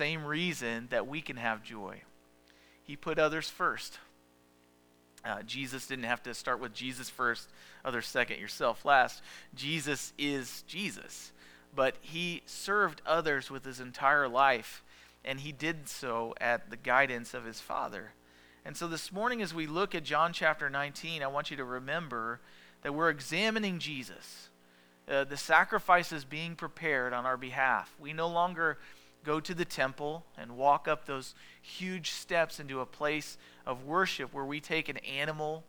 same reason that we can have joy. He put others first. Uh, Jesus didn't have to start with Jesus first, others second, yourself last. Jesus is Jesus. But he served others with his entire life, and he did so at the guidance of his Father. And so this morning, as we look at John chapter 19, I want you to remember that we're examining Jesus. Uh, the sacrifices being prepared on our behalf. We no longer go to the temple and walk up those huge steps into a place of worship where we take an animal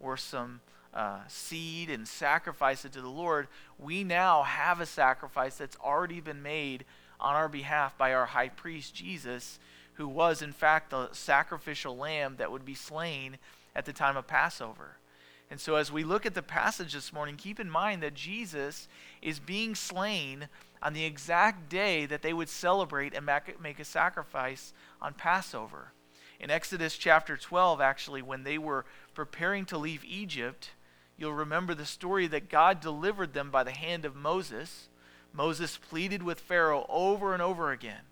or some uh, seed and sacrifice it to the Lord. We now have a sacrifice that's already been made on our behalf by our high priest, Jesus, who was, in fact, the sacrificial lamb that would be slain at the time of Passover. And so, as we look at the passage this morning, keep in mind that Jesus is being slain on the exact day that they would celebrate and make a sacrifice on Passover. In Exodus chapter 12, actually, when they were preparing to leave Egypt, you'll remember the story that God delivered them by the hand of Moses. Moses pleaded with Pharaoh over and over again.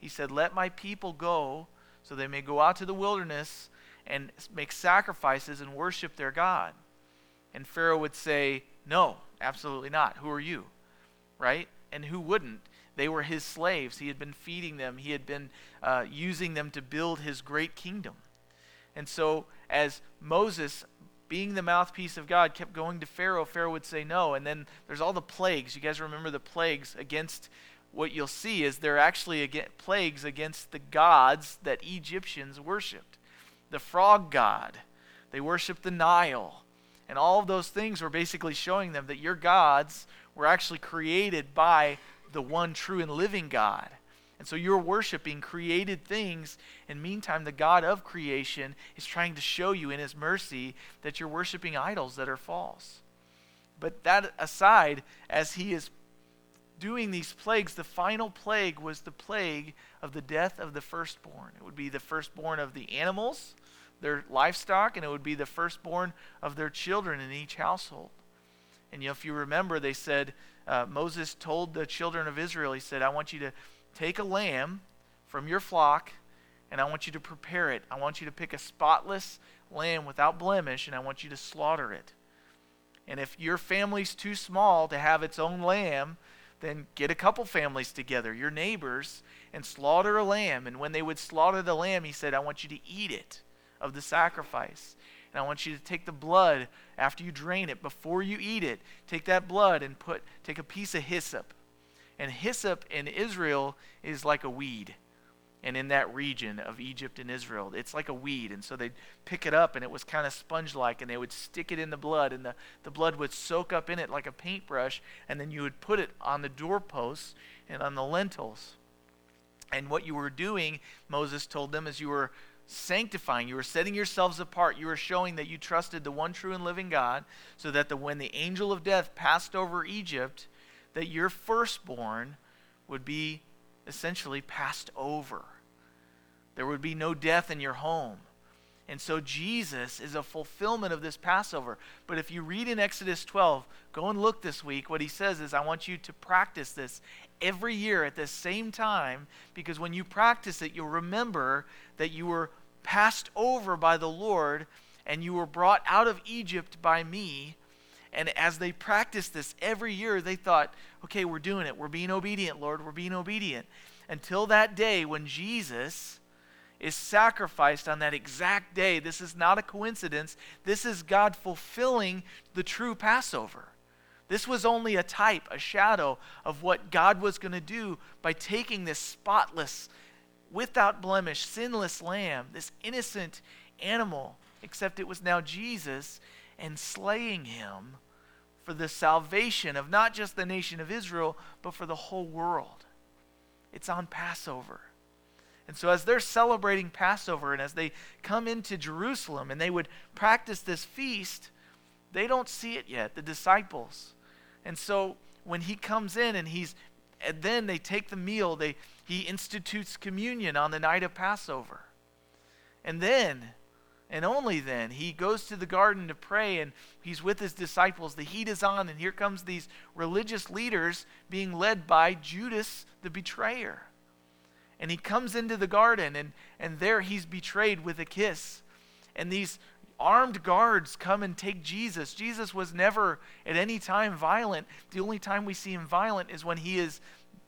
He said, Let my people go so they may go out to the wilderness and make sacrifices and worship their God. And Pharaoh would say, No, absolutely not. Who are you? Right? And who wouldn't? They were his slaves. He had been feeding them, he had been uh, using them to build his great kingdom. And so, as Moses, being the mouthpiece of God, kept going to Pharaoh, Pharaoh would say no. And then there's all the plagues. You guys remember the plagues against what you'll see is they're actually plagues against the gods that Egyptians worshipped the frog god. They worshiped the Nile. And all of those things were basically showing them that your gods were actually created by the one true and living God. And so you're worshiping created things, and meantime, the God of creation is trying to show you in His mercy that you're worshiping idols that are false. But that aside, as He is doing these plagues, the final plague was the plague of the death of the firstborn. It would be the firstborn of the animals, their livestock, and it would be the firstborn of their children in each household. And if you remember, they said, uh, Moses told the children of Israel, he said, I want you to take a lamb from your flock, and I want you to prepare it. I want you to pick a spotless lamb without blemish, and I want you to slaughter it. And if your family's too small to have its own lamb, then get a couple families together, your neighbors, and slaughter a lamb. And when they would slaughter the lamb, he said, I want you to eat it of the sacrifice. And I want you to take the blood after you drain it, before you eat it, take that blood and put take a piece of hyssop. And hyssop in Israel is like a weed. And in that region of Egypt and Israel, it's like a weed. And so they'd pick it up and it was kind of sponge like, and they would stick it in the blood, and the, the blood would soak up in it like a paintbrush, and then you would put it on the doorposts and on the lintels. And what you were doing, Moses told them, is you were sanctifying. You were setting yourselves apart. You were showing that you trusted the one true and living God, so that the, when the angel of death passed over Egypt, that your firstborn would be essentially passed over. There would be no death in your home. And so Jesus is a fulfillment of this Passover. But if you read in Exodus 12, go and look this week, what he says is, I want you to practice this every year at the same time, because when you practice it, you'll remember that you were passed over by the Lord, and you were brought out of Egypt by me. And as they practiced this every year, they thought, okay, we're doing it. We're being obedient, Lord. We're being obedient. Until that day when Jesus is sacrificed on that exact day. This is not a coincidence. This is God fulfilling the true Passover. This was only a type, a shadow of what God was going to do by taking this spotless without blemish, sinless lamb, this innocent animal, except it was now Jesus, and slaying him for the salvation of not just the nation of Israel, but for the whole world. It's on Passover. And so, as they're celebrating Passover and as they come into Jerusalem and they would practice this feast, they don't see it yet, the disciples. And so, when he comes in and he's and then they take the meal, they he institutes communion on the night of Passover. And then, and only then, he goes to the garden to pray and he's with his disciples. The heat is on, and here comes these religious leaders being led by Judas the betrayer. And he comes into the garden, and, and there he's betrayed with a kiss. And these armed guards come and take Jesus. Jesus was never at any time violent. The only time we see him violent is when he is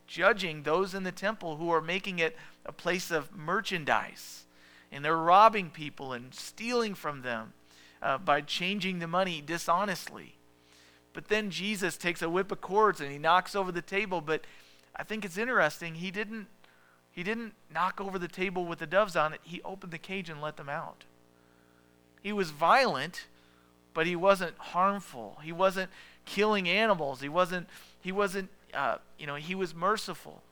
judging those in the temple who are making it a place of merchandise. And they're robbing people and stealing from them uh, by changing the money dishonestly. But then Jesus takes a whip of cords and he knocks over the table. But I think it's interesting. He didn't, he didn't knock over the table with the doves on it. He opened the cage and let them out. He was violent, but he wasn't harmful. He wasn't killing animals. He wasn't, he wasn't, uh, you know, he was merciful.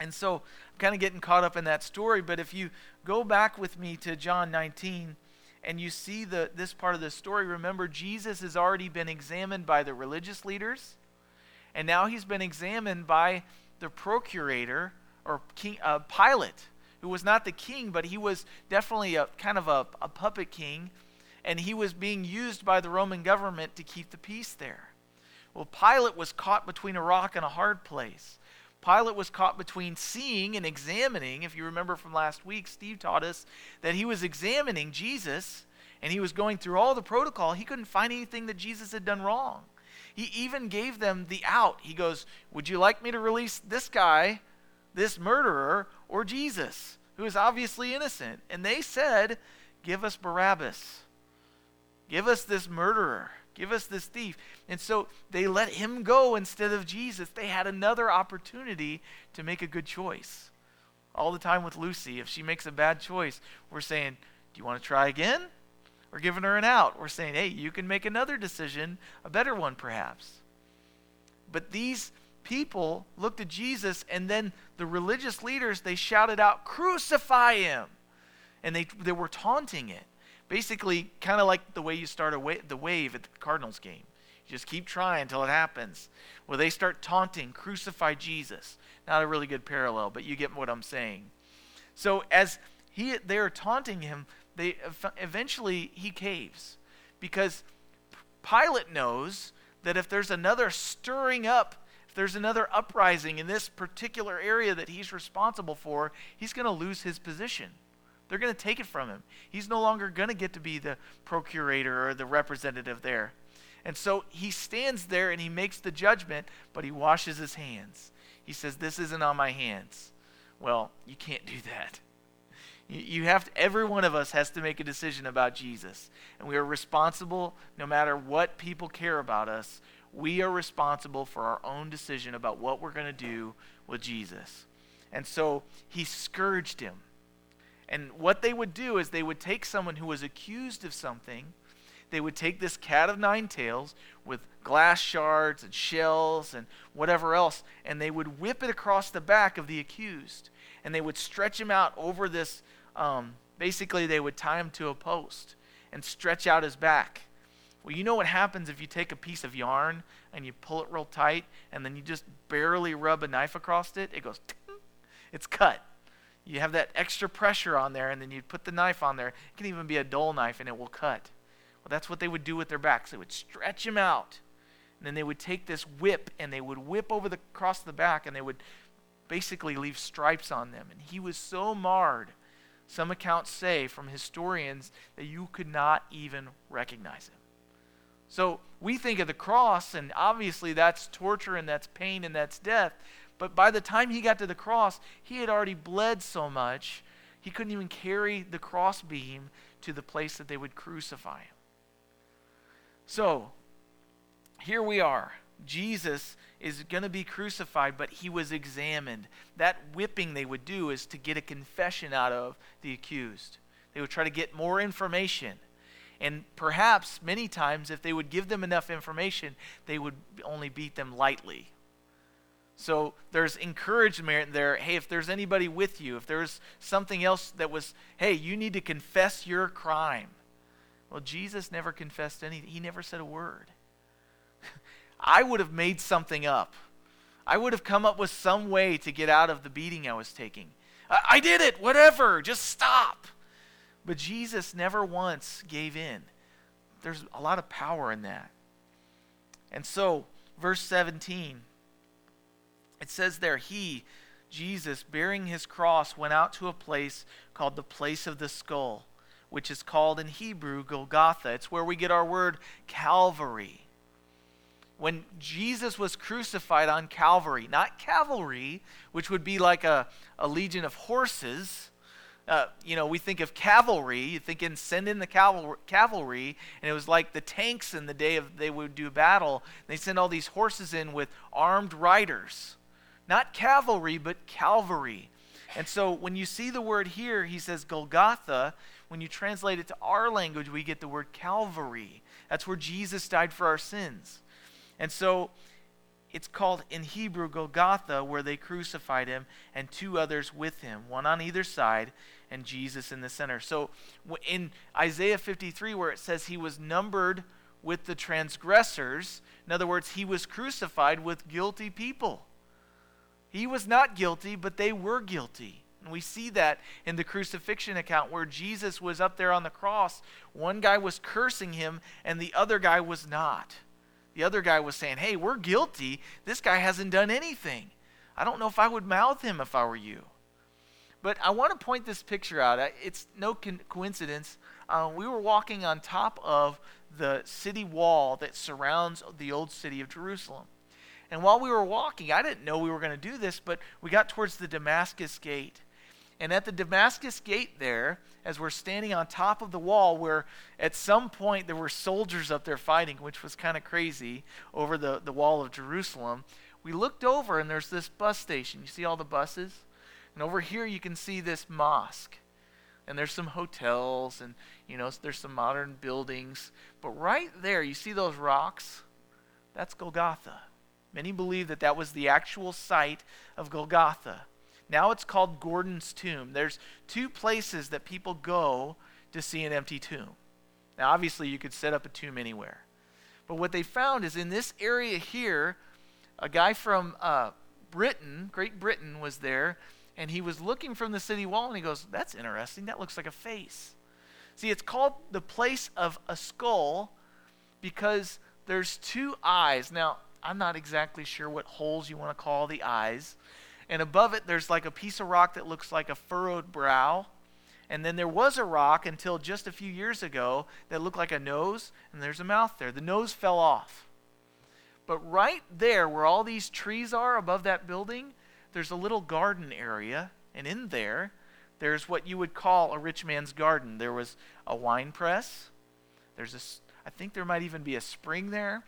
And so I'm kind of getting caught up in that story, but if you go back with me to John 19 and you see the, this part of the story, remember Jesus has already been examined by the religious leaders, and now he's been examined by the procurator or king, uh, Pilate who was not the king, but he was definitely a kind of a, a puppet king, and he was being used by the Roman government to keep the peace there. Well, Pilate was caught between a rock and a hard place. Pilate was caught between seeing and examining. If you remember from last week, Steve taught us that he was examining Jesus and he was going through all the protocol. He couldn't find anything that Jesus had done wrong. He even gave them the out. He goes, Would you like me to release this guy, this murderer, or Jesus, who is obviously innocent. And they said, Give us Barabbas. Give us this murderer. Give us this thief. And so they let him go instead of Jesus. They had another opportunity to make a good choice. All the time with Lucy, if she makes a bad choice, we're saying, Do you want to try again? We're giving her an out. We're saying, Hey, you can make another decision, a better one perhaps. But these people looked at Jesus, and then the religious leaders, they shouted out, Crucify him! And they, they were taunting it. Basically, kind of like the way you start wa- the wave at the Cardinals game. You just keep trying until it happens. Well, they start taunting, Crucify Jesus. Not a really good parallel, but you get what I'm saying. So as he, they are taunting him, they eventually he caves because Pilate knows that if there's another stirring up if there's another uprising in this particular area that he's responsible for, he's going to lose his position. They're going to take it from him. He's no longer going to get to be the procurator or the representative there. And so he stands there and he makes the judgment, but he washes his hands. He says, This isn't on my hands. Well, you can't do that. You have to, every one of us has to make a decision about Jesus. And we are responsible no matter what people care about us we are responsible for our own decision about what we're going to do with Jesus. And so he scourged him. And what they would do is they would take someone who was accused of something, they would take this cat of nine tails with glass shards and shells and whatever else, and they would whip it across the back of the accused. And they would stretch him out over this, um, basically, they would tie him to a post and stretch out his back. Well, you know what happens if you take a piece of yarn and you pull it real tight and then you just barely rub a knife across it? It goes, it's cut. You have that extra pressure on there, and then you put the knife on there. It can even be a dull knife, and it will cut. Well, that's what they would do with their backs. They would stretch them out, and then they would take this whip and they would whip over the across the back, and they would basically leave stripes on them. And he was so marred, some accounts say from historians, that you could not even recognize him. So we think of the cross, and obviously that's torture and that's pain and that's death. But by the time he got to the cross, he had already bled so much, he couldn't even carry the crossbeam to the place that they would crucify him. So, here we are. Jesus is going to be crucified, but he was examined. That whipping they would do is to get a confession out of the accused. They would try to get more information. And perhaps many times, if they would give them enough information, they would only beat them lightly. So there's encouragement there. Hey, if there's anybody with you, if there's something else that was, hey, you need to confess your crime. Well, Jesus never confessed anything, he never said a word. I would have made something up. I would have come up with some way to get out of the beating I was taking. I, I did it, whatever, just stop. But Jesus never once gave in. There's a lot of power in that. And so, verse 17, it says there, He, Jesus, bearing his cross, went out to a place called the place of the skull, which is called in Hebrew Golgotha. It's where we get our word Calvary. When Jesus was crucified on Calvary, not cavalry, which would be like a, a legion of horses, uh, you know, we think of cavalry, you think in send in the caval- cavalry, and it was like the tanks in the day of they would do battle. They send all these horses in with armed riders. Not cavalry, but Calvary. And so when you see the word here, he says Golgotha. When you translate it to our language, we get the word Calvary. That's where Jesus died for our sins. And so it's called in Hebrew Golgotha, where they crucified him and two others with him, one on either side, and Jesus in the center. So in Isaiah 53, where it says he was numbered with the transgressors, in other words, he was crucified with guilty people. He was not guilty, but they were guilty. And we see that in the crucifixion account where Jesus was up there on the cross. One guy was cursing him, and the other guy was not. The other guy was saying, Hey, we're guilty. This guy hasn't done anything. I don't know if I would mouth him if I were you. But I want to point this picture out. It's no coincidence. Uh, we were walking on top of the city wall that surrounds the old city of Jerusalem. And while we were walking, I didn't know we were going to do this, but we got towards the Damascus gate. And at the Damascus gate there, as we're standing on top of the wall, where at some point there were soldiers up there fighting, which was kind of crazy, over the, the wall of Jerusalem, we looked over and there's this bus station. You see all the buses? And over here you can see this mosque. And there's some hotels and, you know, there's some modern buildings. But right there, you see those rocks? That's Golgotha. Many believe that that was the actual site of Golgotha. Now it's called Gordon's Tomb. There's two places that people go to see an empty tomb. Now, obviously, you could set up a tomb anywhere. But what they found is in this area here, a guy from uh, Britain, Great Britain, was there, and he was looking from the city wall, and he goes, That's interesting. That looks like a face. See, it's called the place of a skull because there's two eyes. Now, I'm not exactly sure what holes you want to call the eyes, and above it, there's like a piece of rock that looks like a furrowed brow. And then there was a rock until just a few years ago that looked like a nose, and there's a mouth there. The nose fell off. But right there, where all these trees are above that building, there's a little garden area. And in there, there's what you would call a rich man's garden. There was a wine press. There's a, I think there might even be a spring there.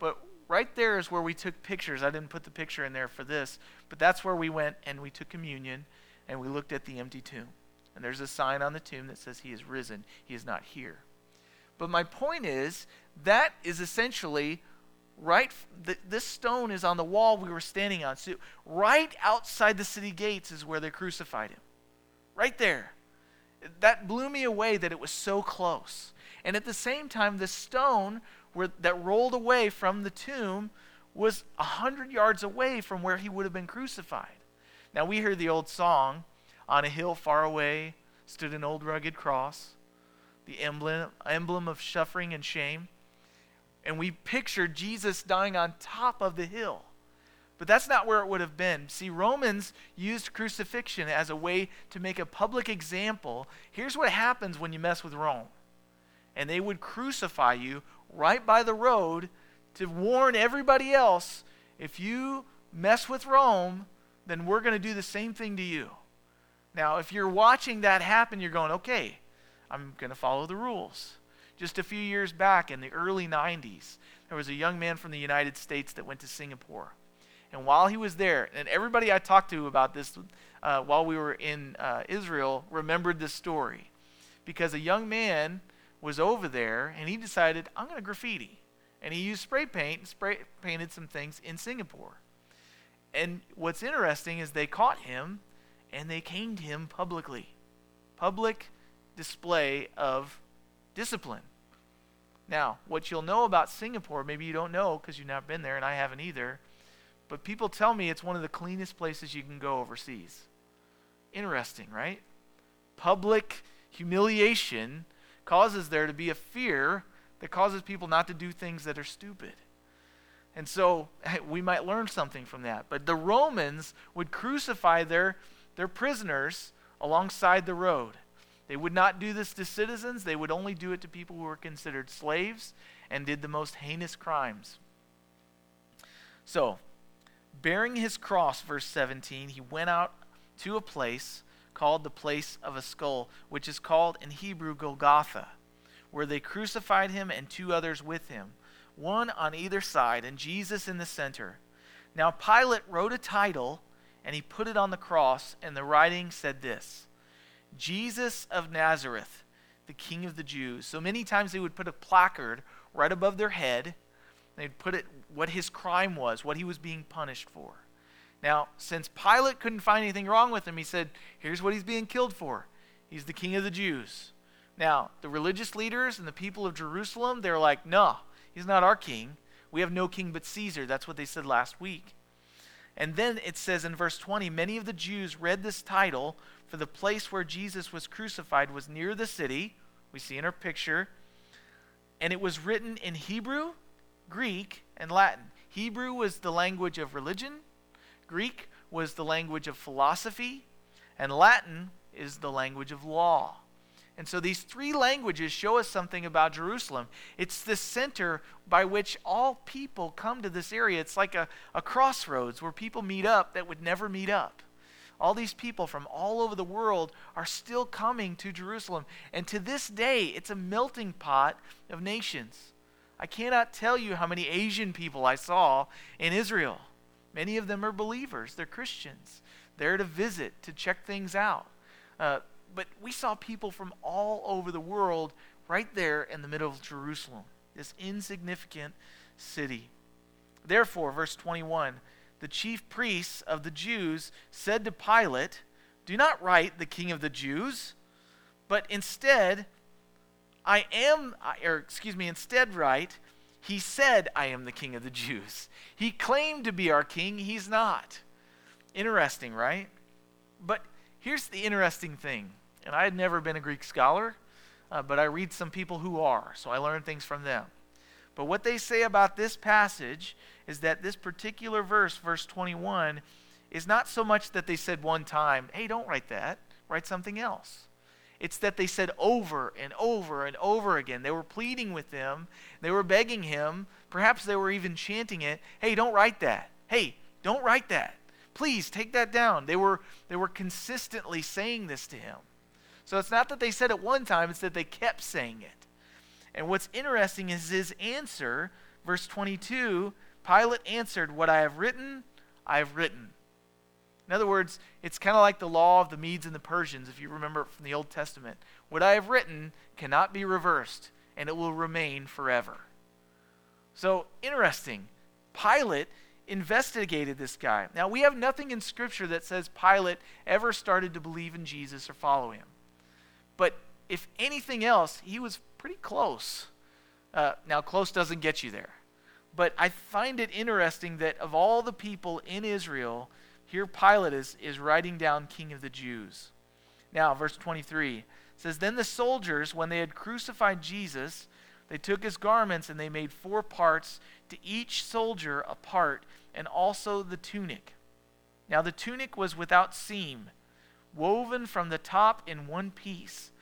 But right there is where we took pictures. I didn't put the picture in there for this, but that's where we went and we took communion and we looked at the empty tomb. And there's a sign on the tomb that says, He is risen, He is not here. But my point is, that is essentially right. Th- this stone is on the wall we were standing on. So, right outside the city gates is where they crucified him. Right there. That blew me away that it was so close. And at the same time, the stone where, that rolled away from the tomb was a hundred yards away from where he would have been crucified. Now we hear the old song, "On a hill far away stood an old rugged cross, the emblem emblem of suffering and shame." And we picture Jesus dying on top of the hill. But that's not where it would have been. See, Romans used crucifixion as a way to make a public example. Here's what happens when you mess with Rome. And they would crucify you right by the road to warn everybody else if you mess with Rome, then we're going to do the same thing to you. Now, if you're watching that happen, you're going, okay, I'm going to follow the rules. Just a few years back in the early 90s, there was a young man from the United States that went to Singapore. And while he was there, and everybody I talked to about this uh, while we were in uh, Israel remembered this story. Because a young man was over there and he decided, I'm going to graffiti. And he used spray paint and spray painted some things in Singapore. And what's interesting is they caught him and they caned him publicly. Public display of discipline. Now, what you'll know about Singapore, maybe you don't know because you've not been there and I haven't either, but people tell me it's one of the cleanest places you can go overseas. Interesting, right? Public humiliation causes there to be a fear that causes people not to do things that are stupid. And so we might learn something from that. But the Romans would crucify their, their prisoners alongside the road. They would not do this to citizens, they would only do it to people who were considered slaves and did the most heinous crimes. So, bearing his cross, verse 17, he went out to a place called the place of a skull, which is called in Hebrew Golgotha, where they crucified him and two others with him, one on either side, and Jesus in the center. Now Pilate wrote a title, and he put it on the cross, and the writing said this Jesus of Nazareth, the King of the Jews. So many times they would put a placard right above their head. They'd put it what his crime was, what he was being punished for. Now, since Pilate couldn't find anything wrong with him, he said, Here's what he's being killed for. He's the king of the Jews. Now, the religious leaders and the people of Jerusalem, they're like, No, he's not our king. We have no king but Caesar. That's what they said last week. And then it says in verse 20 many of the Jews read this title, for the place where Jesus was crucified was near the city. We see in our picture. And it was written in Hebrew, Greek, and Latin. Hebrew was the language of religion, Greek was the language of philosophy, and Latin is the language of law. And so these three languages show us something about Jerusalem. It's the center by which all people come to this area. It's like a, a crossroads where people meet up that would never meet up. All these people from all over the world are still coming to Jerusalem. And to this day, it's a melting pot of nations. I cannot tell you how many Asian people I saw in Israel. Many of them are believers, they're Christians. They're to visit, to check things out. Uh, but we saw people from all over the world right there in the middle of Jerusalem, this insignificant city. Therefore, verse 21 the chief priests of the Jews said to Pilate, Do not write the king of the Jews, but instead, I am, or excuse me, instead write, he said, I am the king of the Jews. He claimed to be our king. He's not. Interesting, right? But here's the interesting thing. And I had never been a Greek scholar, uh, but I read some people who are, so I learn things from them. But what they say about this passage is that this particular verse, verse 21, is not so much that they said one time, hey, don't write that, write something else. It's that they said over and over and over again. They were pleading with him, they were begging him, perhaps they were even chanting it, hey, don't write that. Hey, don't write that. Please take that down. They were, they were consistently saying this to him. So it's not that they said it one time, it's that they kept saying it. And what's interesting is his answer, verse 22 Pilate answered, What I have written, I have written. In other words, it's kind of like the law of the Medes and the Persians, if you remember from the Old Testament. What I have written cannot be reversed, and it will remain forever. So, interesting. Pilate investigated this guy. Now, we have nothing in Scripture that says Pilate ever started to believe in Jesus or follow him. But if anything else, he was pretty close. Uh, now, close doesn't get you there. But I find it interesting that of all the people in Israel, here Pilate is, is writing down King of the Jews. Now, verse 23 says, Then the soldiers, when they had crucified Jesus, they took his garments and they made four parts, to each soldier a part, and also the tunic. Now the tunic was without seam, woven from the top in one piece.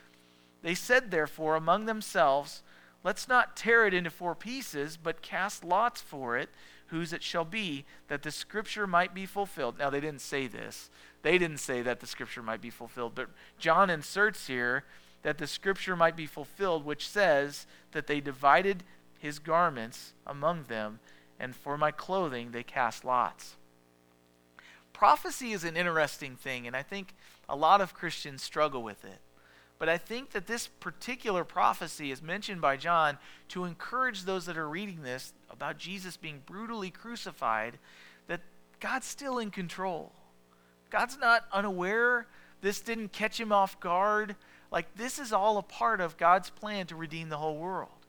They said, therefore, among themselves, Let's not tear it into four pieces, but cast lots for it whose it shall be, that the scripture might be fulfilled. Now, they didn't say this. They didn't say that the scripture might be fulfilled, but John inserts here that the scripture might be fulfilled, which says that they divided his garments among them, and for my clothing they cast lots. Prophecy is an interesting thing, and I think a lot of Christians struggle with it. But I think that this particular prophecy is mentioned by John to encourage those that are reading this about Jesus being brutally crucified that God's still in control. God's not unaware. This didn't catch him off guard. Like, this is all a part of God's plan to redeem the whole world.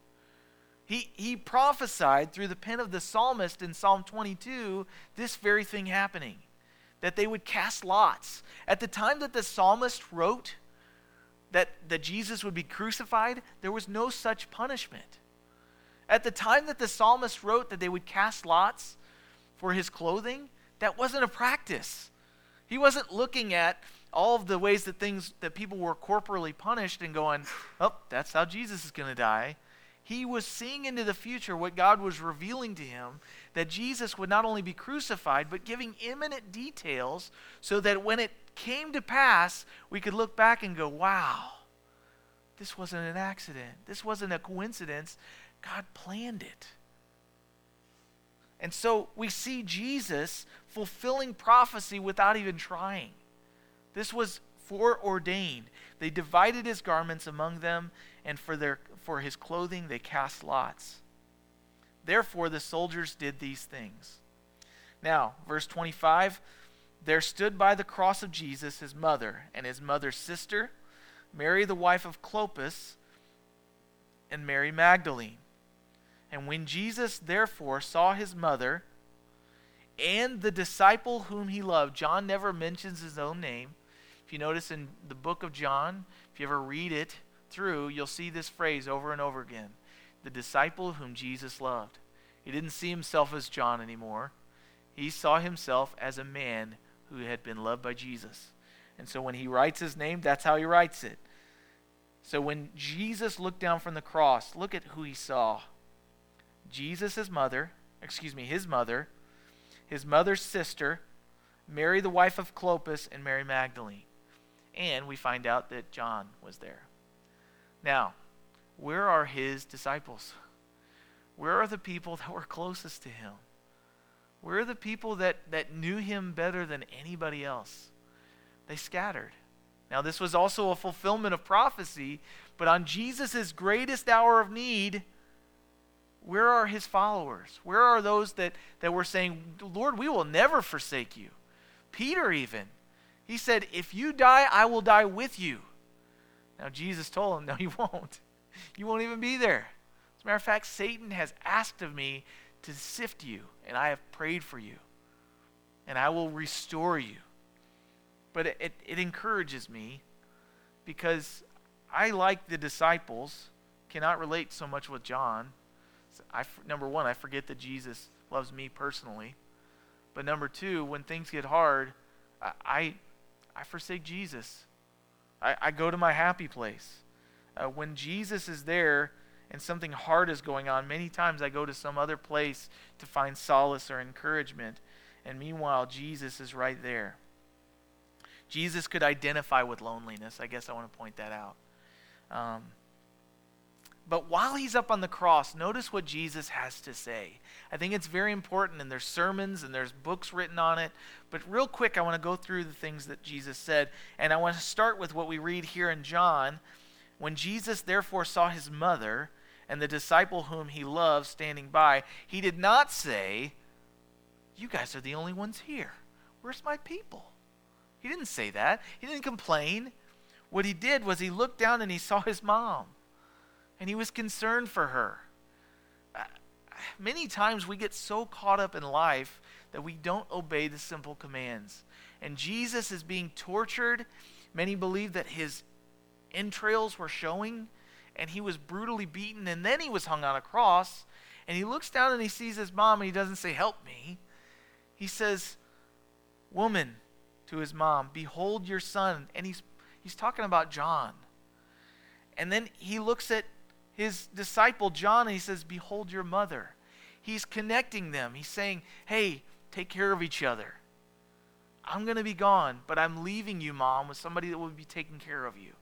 He, he prophesied through the pen of the psalmist in Psalm 22 this very thing happening that they would cast lots. At the time that the psalmist wrote, that, that Jesus would be crucified, there was no such punishment. At the time that the psalmist wrote that they would cast lots for his clothing, that wasn't a practice. He wasn't looking at all of the ways that things that people were corporally punished and going, "Oh, that's how Jesus is going to die." He was seeing into the future what God was revealing to him that Jesus would not only be crucified, but giving imminent details so that when it came to pass, we could look back and go, wow, this wasn't an accident. This wasn't a coincidence. God planned it. And so we see Jesus fulfilling prophecy without even trying. This was foreordained. They divided his garments among them, and for, their, for his clothing they cast lots. Therefore, the soldiers did these things. Now, verse 25 there stood by the cross of Jesus his mother and his mother's sister, Mary, the wife of Clopas, and Mary Magdalene. And when Jesus therefore saw his mother and the disciple whom he loved, John never mentions his own name. If you notice in the book of John, if you ever read it through, you'll see this phrase over and over again the disciple whom Jesus loved. He didn't see himself as John anymore, he saw himself as a man who had been loved by Jesus. And so when he writes his name, that's how he writes it. So when Jesus looked down from the cross, look at who he saw. Jesus' mother, excuse me, his mother, his mother's sister, Mary, the wife of Clopas, and Mary Magdalene. And we find out that John was there. Now, where are his disciples? Where are the people that were closest to him? Where are the people that, that knew him better than anybody else? They scattered. Now, this was also a fulfillment of prophecy, but on Jesus' greatest hour of need, where are his followers? Where are those that, that were saying, Lord, we will never forsake you? Peter, even. He said, If you die, I will die with you. Now, Jesus told him, No, you won't. You won't even be there. As a matter of fact, Satan has asked of me to sift you, and I have prayed for you, and I will restore you. But it, it, it encourages me because I, like the disciples, cannot relate so much with John. I, number one, I forget that Jesus loves me personally. But number two, when things get hard, I, I, I forsake Jesus. I, I, go to my happy place. Uh, when Jesus is there, and something hard is going on, many times I go to some other place to find solace or encouragement. And meanwhile, Jesus is right there. Jesus could identify with loneliness. I guess I want to point that out. Um, but while he's up on the cross, notice what Jesus has to say. I think it's very important, and there's sermons and there's books written on it. But real quick, I want to go through the things that Jesus said. And I want to start with what we read here in John. When Jesus therefore saw his mother and the disciple whom he loved standing by, he did not say, You guys are the only ones here. Where's my people? He didn't say that. He didn't complain. What he did was he looked down and he saw his mom, and he was concerned for her. Uh, many times we get so caught up in life that we don't obey the simple commands. And Jesus is being tortured. Many believe that his entrails were showing and he was brutally beaten, and then he was hung on a cross. And he looks down and he sees his mom, and he doesn't say, Help me. He says, Woman, to his mom, Behold your son. And he's, he's talking about John. And then he looks at his disciple, John, and he says, Behold your mother. He's connecting them. He's saying, Hey, take care of each other. I'm going to be gone, but I'm leaving you, mom, with somebody that will be taking care of you.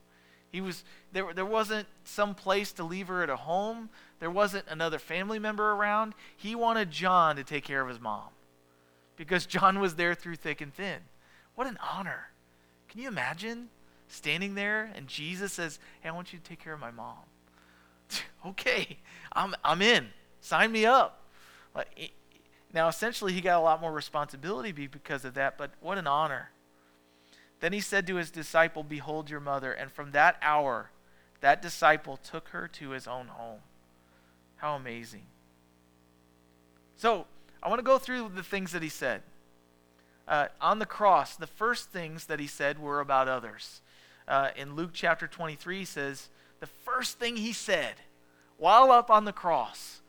He was there, there wasn't some place to leave her at a home. There wasn't another family member around. He wanted John to take care of his mom because John was there through thick and thin. What an honor. Can you imagine standing there and Jesus says, Hey, I want you to take care of my mom? okay, I'm, I'm in. Sign me up. Now, essentially, he got a lot more responsibility because of that, but what an honor. Then he said to his disciple, Behold your mother. And from that hour, that disciple took her to his own home. How amazing. So, I want to go through the things that he said. Uh, on the cross, the first things that he said were about others. Uh, in Luke chapter 23, he says, The first thing he said while up on the cross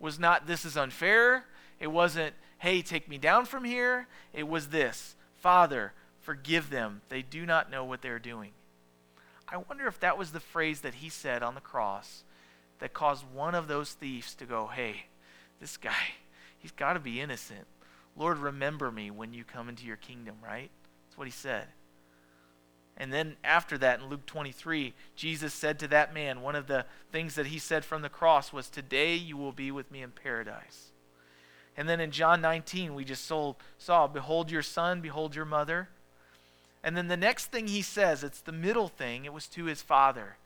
was not, this is unfair. It wasn't, hey, take me down from here. It was this, Father, forgive them. They do not know what they're doing. I wonder if that was the phrase that he said on the cross that caused one of those thieves to go, hey, this guy, he's got to be innocent. Lord, remember me when you come into your kingdom, right? That's what he said. And then after that, in Luke 23, Jesus said to that man, one of the things that he said from the cross was, Today you will be with me in paradise. And then in John 19, we just saw, Behold your son, behold your mother. And then the next thing he says, it's the middle thing, it was to his father.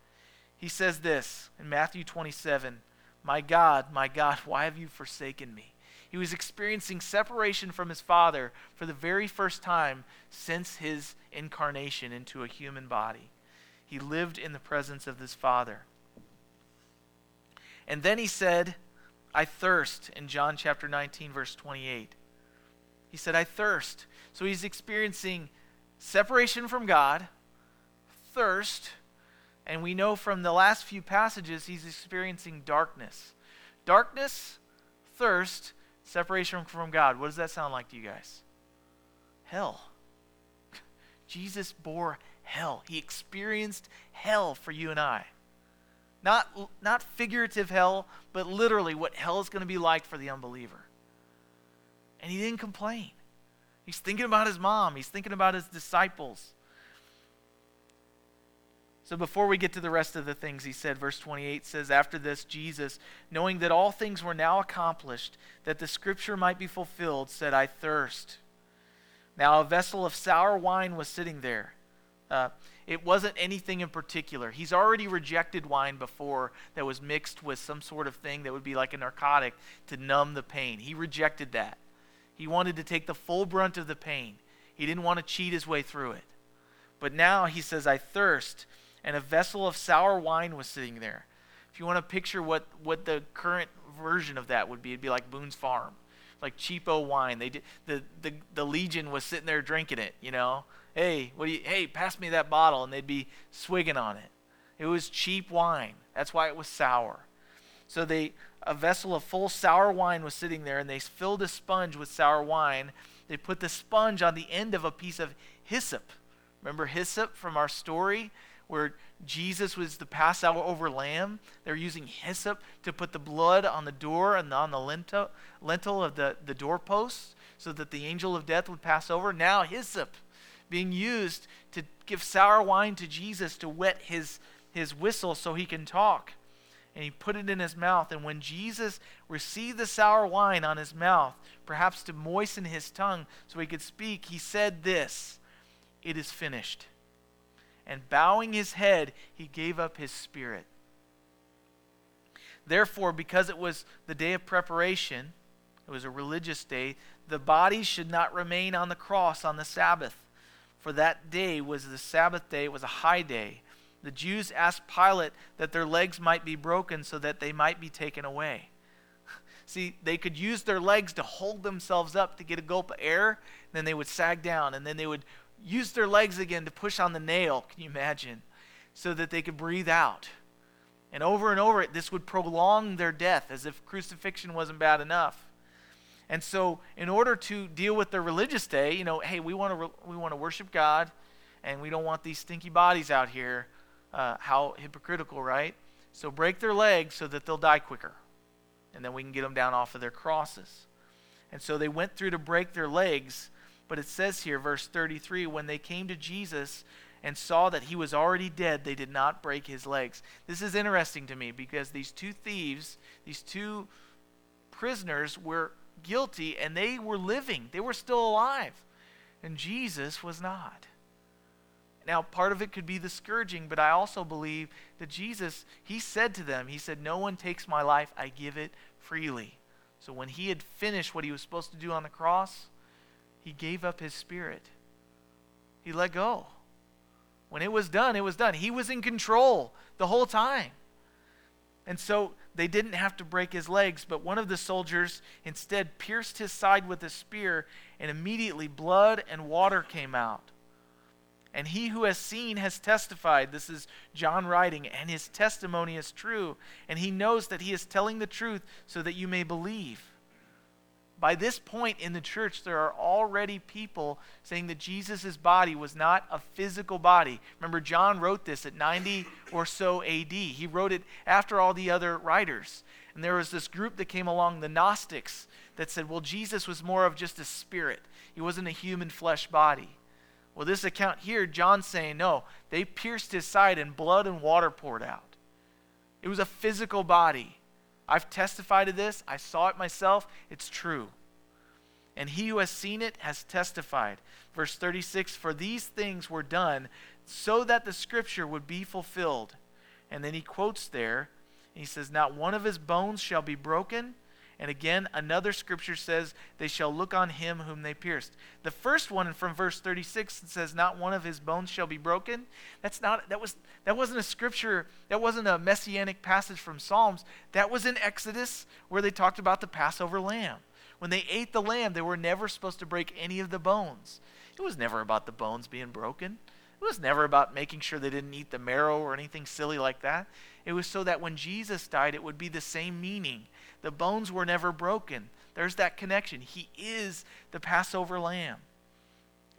He says this in Matthew 27 My God, my God, why have you forsaken me? He was experiencing separation from his father for the very first time since his incarnation into a human body. He lived in the presence of his father. And then he said, I thirst in John chapter 19, verse 28. He said, I thirst. So he's experiencing separation from God, thirst, and we know from the last few passages he's experiencing darkness. Darkness, thirst, separation from God. What does that sound like to you guys? Hell. Jesus bore hell. He experienced hell for you and I. Not, not figurative hell, but literally what hell is going to be like for the unbeliever. And he didn't complain. He's thinking about his mom, he's thinking about his disciples. So before we get to the rest of the things he said, verse 28 says, After this, Jesus, knowing that all things were now accomplished, that the scripture might be fulfilled, said, I thirst. Now a vessel of sour wine was sitting there. Uh, it wasn't anything in particular. He's already rejected wine before that was mixed with some sort of thing that would be like a narcotic to numb the pain. He rejected that. He wanted to take the full brunt of the pain. He didn't want to cheat his way through it. But now he says, I thirst, and a vessel of sour wine was sitting there. If you want to picture what, what the current version of that would be, it'd be like Boone's Farm like cheapo wine. They did, the, the the legion was sitting there drinking it. You know, hey, what do you? Hey, pass me that bottle, and they'd be swigging on it. It was cheap wine. That's why it was sour. So they a vessel of full sour wine was sitting there, and they filled a sponge with sour wine. They put the sponge on the end of a piece of hyssop. Remember hyssop from our story? where Jesus was the Passover over lamb. They're using hyssop to put the blood on the door and on the lintel, lintel of the, the doorposts so that the angel of death would pass over. Now, hyssop being used to give sour wine to Jesus to wet his, his whistle so he can talk. And he put it in his mouth. And when Jesus received the sour wine on his mouth, perhaps to moisten his tongue so he could speak, he said this It is finished and bowing his head, he gave up his spirit. Therefore, because it was the day of preparation, it was a religious day, the body should not remain on the cross on the Sabbath. For that day was the Sabbath day, it was a high day. The Jews asked Pilate that their legs might be broken so that they might be taken away. See, they could use their legs to hold themselves up to get a gulp of air, then they would sag down, and then they would use their legs again to push on the nail, can you imagine? So that they could breathe out. And over and over, this would prolong their death as if crucifixion wasn't bad enough. And so, in order to deal with their religious day, you know, hey, we want to we want to worship God, and we don't want these stinky bodies out here. Uh, how hypocritical, right? So break their legs so that they'll die quicker, and then we can get them down off of their crosses. And so they went through to break their legs but it says here, verse 33 when they came to Jesus and saw that he was already dead, they did not break his legs. This is interesting to me because these two thieves, these two prisoners, were guilty and they were living, they were still alive. And Jesus was not. Now, part of it could be the scourging, but I also believe that Jesus, he said to them, He said, No one takes my life, I give it freely. So when he had finished what he was supposed to do on the cross, he gave up his spirit. He let go. When it was done, it was done. He was in control the whole time. And so they didn't have to break his legs, but one of the soldiers instead pierced his side with a spear, and immediately blood and water came out. And he who has seen has testified. This is John writing, and his testimony is true. And he knows that he is telling the truth so that you may believe. By this point in the church, there are already people saying that Jesus' body was not a physical body. Remember, John wrote this at 90 or so AD. He wrote it after all the other writers. And there was this group that came along, the Gnostics, that said, well, Jesus was more of just a spirit, he wasn't a human flesh body. Well, this account here, John's saying, no, they pierced his side and blood and water poured out. It was a physical body. I've testified to this. I saw it myself. It's true. And he who has seen it has testified. Verse 36 For these things were done so that the scripture would be fulfilled. And then he quotes there, and he says, Not one of his bones shall be broken. And again, another scripture says, They shall look on him whom they pierced. The first one from verse 36 says, Not one of his bones shall be broken. That's not that was that wasn't a scripture, that wasn't a messianic passage from Psalms. That was in Exodus where they talked about the Passover lamb. When they ate the lamb, they were never supposed to break any of the bones. It was never about the bones being broken. It was never about making sure they didn't eat the marrow or anything silly like that. It was so that when Jesus died, it would be the same meaning the bones were never broken. There's that connection. He is the Passover lamb.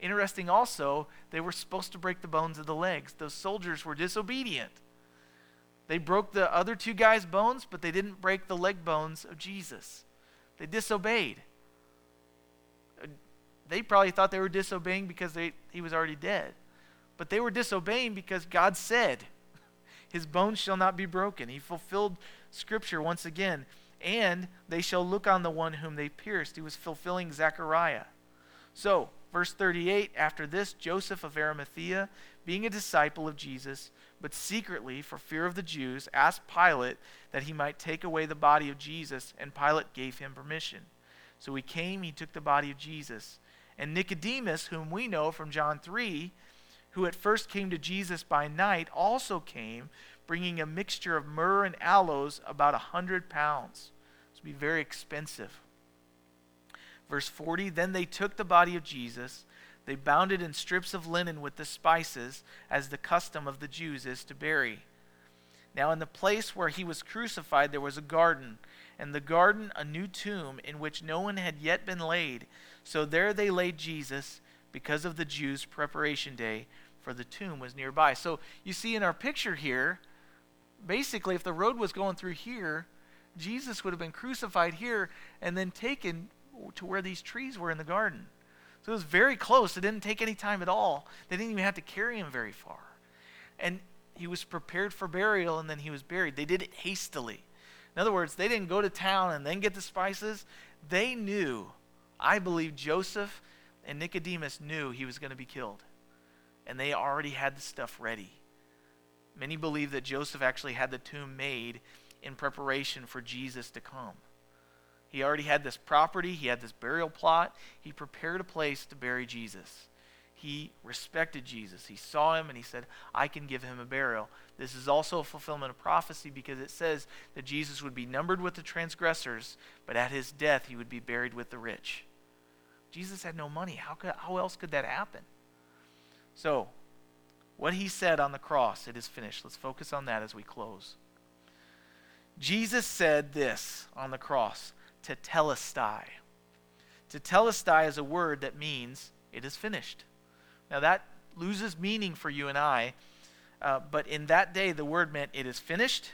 Interesting also, they were supposed to break the bones of the legs. Those soldiers were disobedient. They broke the other two guys' bones, but they didn't break the leg bones of Jesus. They disobeyed. Uh, they probably thought they were disobeying because they, he was already dead. But they were disobeying because God said, His bones shall not be broken. He fulfilled Scripture once again and they shall look on the one whom they pierced. He was fulfilling Zechariah. So, verse 38 After this, Joseph of Arimathea, being a disciple of Jesus, but secretly, for fear of the Jews, asked Pilate that he might take away the body of Jesus, and Pilate gave him permission. So he came, he took the body of Jesus. And Nicodemus, whom we know from John 3, who at first came to Jesus by night, also came, bringing a mixture of myrrh and aloes, about a hundred pounds be very expensive. Verse 40 Then they took the body of Jesus, they bound it in strips of linen with the spices, as the custom of the Jews is to bury. Now, in the place where he was crucified, there was a garden, and the garden a new tomb in which no one had yet been laid. So there they laid Jesus because of the Jews' preparation day, for the tomb was nearby. So you see in our picture here, basically, if the road was going through here, Jesus would have been crucified here and then taken to where these trees were in the garden. So it was very close. It didn't take any time at all. They didn't even have to carry him very far. And he was prepared for burial and then he was buried. They did it hastily. In other words, they didn't go to town and then get the spices. They knew, I believe Joseph and Nicodemus knew he was going to be killed. And they already had the stuff ready. Many believe that Joseph actually had the tomb made in preparation for Jesus to come. He already had this property, he had this burial plot. He prepared a place to bury Jesus. He respected Jesus. He saw him and he said, I can give him a burial. This is also a fulfillment of prophecy because it says that Jesus would be numbered with the transgressors, but at his death he would be buried with the rich. Jesus had no money. How, could, how else could that happen? So, what he said on the cross, it is finished. Let's focus on that as we close. Jesus said this on the cross tetelestai. To telestai is a word that means it is finished. Now that loses meaning for you and I, uh, but in that day the word meant it is finished,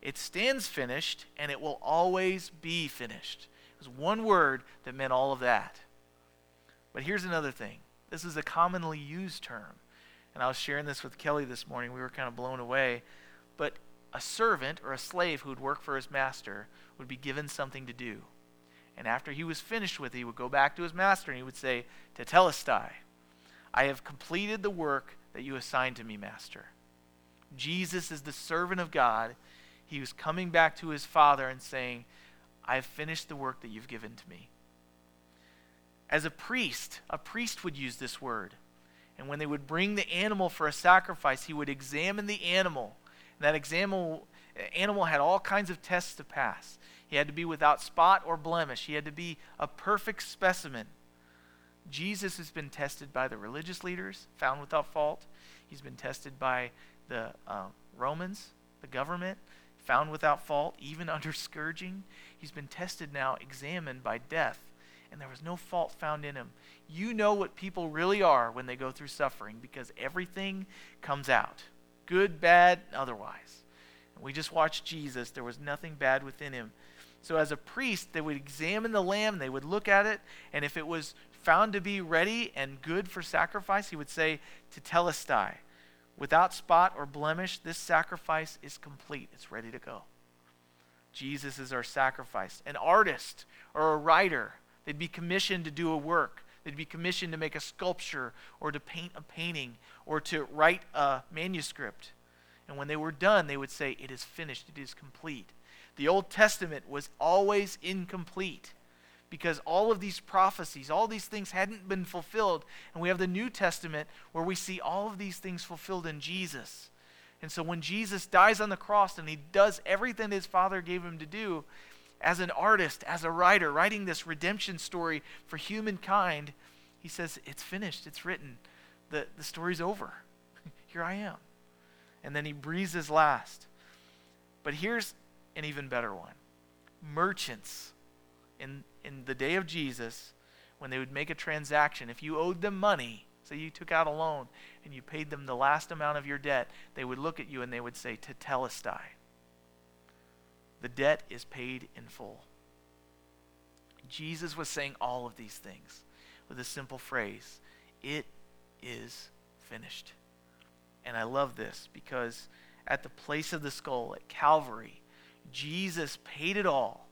it stands finished, and it will always be finished. It was one word that meant all of that. But here's another thing this is a commonly used term. And I was sharing this with Kelly this morning. We were kind of blown away. But a servant or a slave who would work for his master would be given something to do. And after he was finished with it, he would go back to his master and he would say, Tetelestai, I have completed the work that you assigned to me, master. Jesus is the servant of God. He was coming back to his father and saying, I have finished the work that you've given to me. As a priest, a priest would use this word. And when they would bring the animal for a sacrifice, he would examine the animal that example, animal had all kinds of tests to pass. He had to be without spot or blemish. He had to be a perfect specimen. Jesus has been tested by the religious leaders, found without fault. He's been tested by the uh, Romans, the government, found without fault, even under scourging. He's been tested now, examined by death, and there was no fault found in him. You know what people really are when they go through suffering because everything comes out good, bad, otherwise. And we just watched Jesus. There was nothing bad within him. So, as a priest, they would examine the lamb, they would look at it, and if it was found to be ready and good for sacrifice, he would say, Tetelestai, without spot or blemish, this sacrifice is complete. It's ready to go. Jesus is our sacrifice. An artist or a writer, they'd be commissioned to do a work. They'd be commissioned to make a sculpture or to paint a painting or to write a manuscript. And when they were done, they would say, It is finished, it is complete. The Old Testament was always incomplete because all of these prophecies, all these things hadn't been fulfilled. And we have the New Testament where we see all of these things fulfilled in Jesus. And so when Jesus dies on the cross and he does everything his Father gave him to do, as an artist, as a writer, writing this redemption story for humankind, he says, It's finished, it's written, the, the story's over. Here I am. And then he breathes his last. But here's an even better one merchants in, in the day of Jesus, when they would make a transaction, if you owed them money, say you took out a loan and you paid them the last amount of your debt, they would look at you and they would say, Tetelestai. The debt is paid in full. Jesus was saying all of these things with a simple phrase It is finished. And I love this because at the place of the skull at Calvary, Jesus paid it all.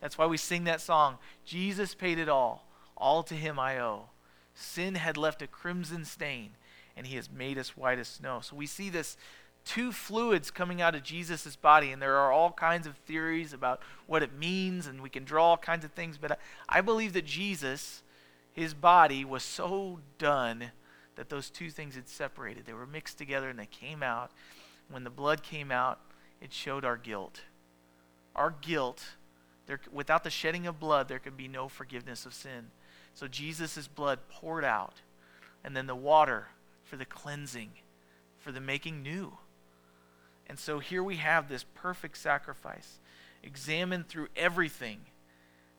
That's why we sing that song Jesus paid it all. All to him I owe. Sin had left a crimson stain, and he has made us white as snow. So we see this two fluids coming out of Jesus' body, and there are all kinds of theories about what it means, and we can draw all kinds of things. But I, I believe that Jesus, his body, was so done that those two things had separated. They were mixed together and they came out. When the blood came out, it showed our guilt. Our guilt, there, without the shedding of blood, there could be no forgiveness of sin. So Jesus' blood poured out, and then the water for the cleansing, for the making new. And so here we have this perfect sacrifice, examined through everything,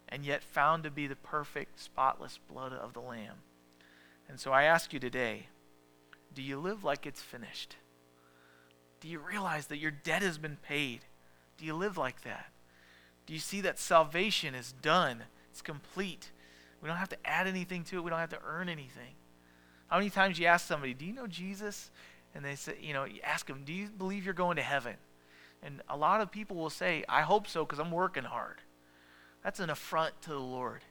and yet found to be the perfect, spotless blood of the Lamb. And so I ask you today do you live like it's finished? Do you realize that your debt has been paid? Do you live like that? Do you see that salvation is done? It's complete. We don't have to add anything to it. We don't have to earn anything. How many times you ask somebody, "Do you know Jesus?" And they say, you know, you ask them, "Do you believe you're going to heaven?" And a lot of people will say, "I hope so because I'm working hard." That's an affront to the Lord.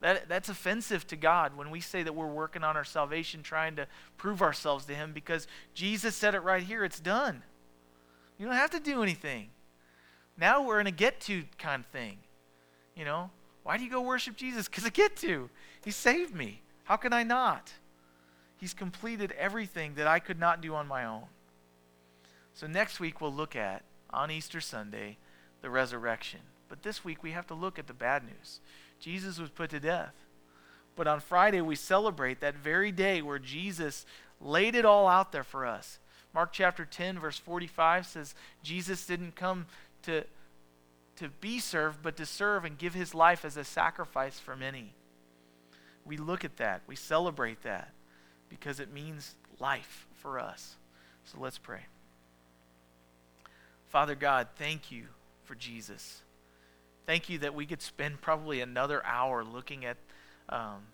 That, that's offensive to God when we say that we're working on our salvation, trying to prove ourselves to Him, because Jesus said it right here it's done. You don't have to do anything. Now we're in a get to kind of thing. You know, why do you go worship Jesus? Because I get to. He saved me. How can I not? He's completed everything that I could not do on my own. So next week we'll look at, on Easter Sunday, the resurrection. But this week we have to look at the bad news. Jesus was put to death. But on Friday we celebrate that very day where Jesus laid it all out there for us. Mark chapter 10, verse 45 says, Jesus didn't come to, to be served, but to serve and give his life as a sacrifice for many. We look at that, we celebrate that because it means life for us. So let's pray. Father God, thank you for Jesus. Thank you that we could spend probably another hour looking at um,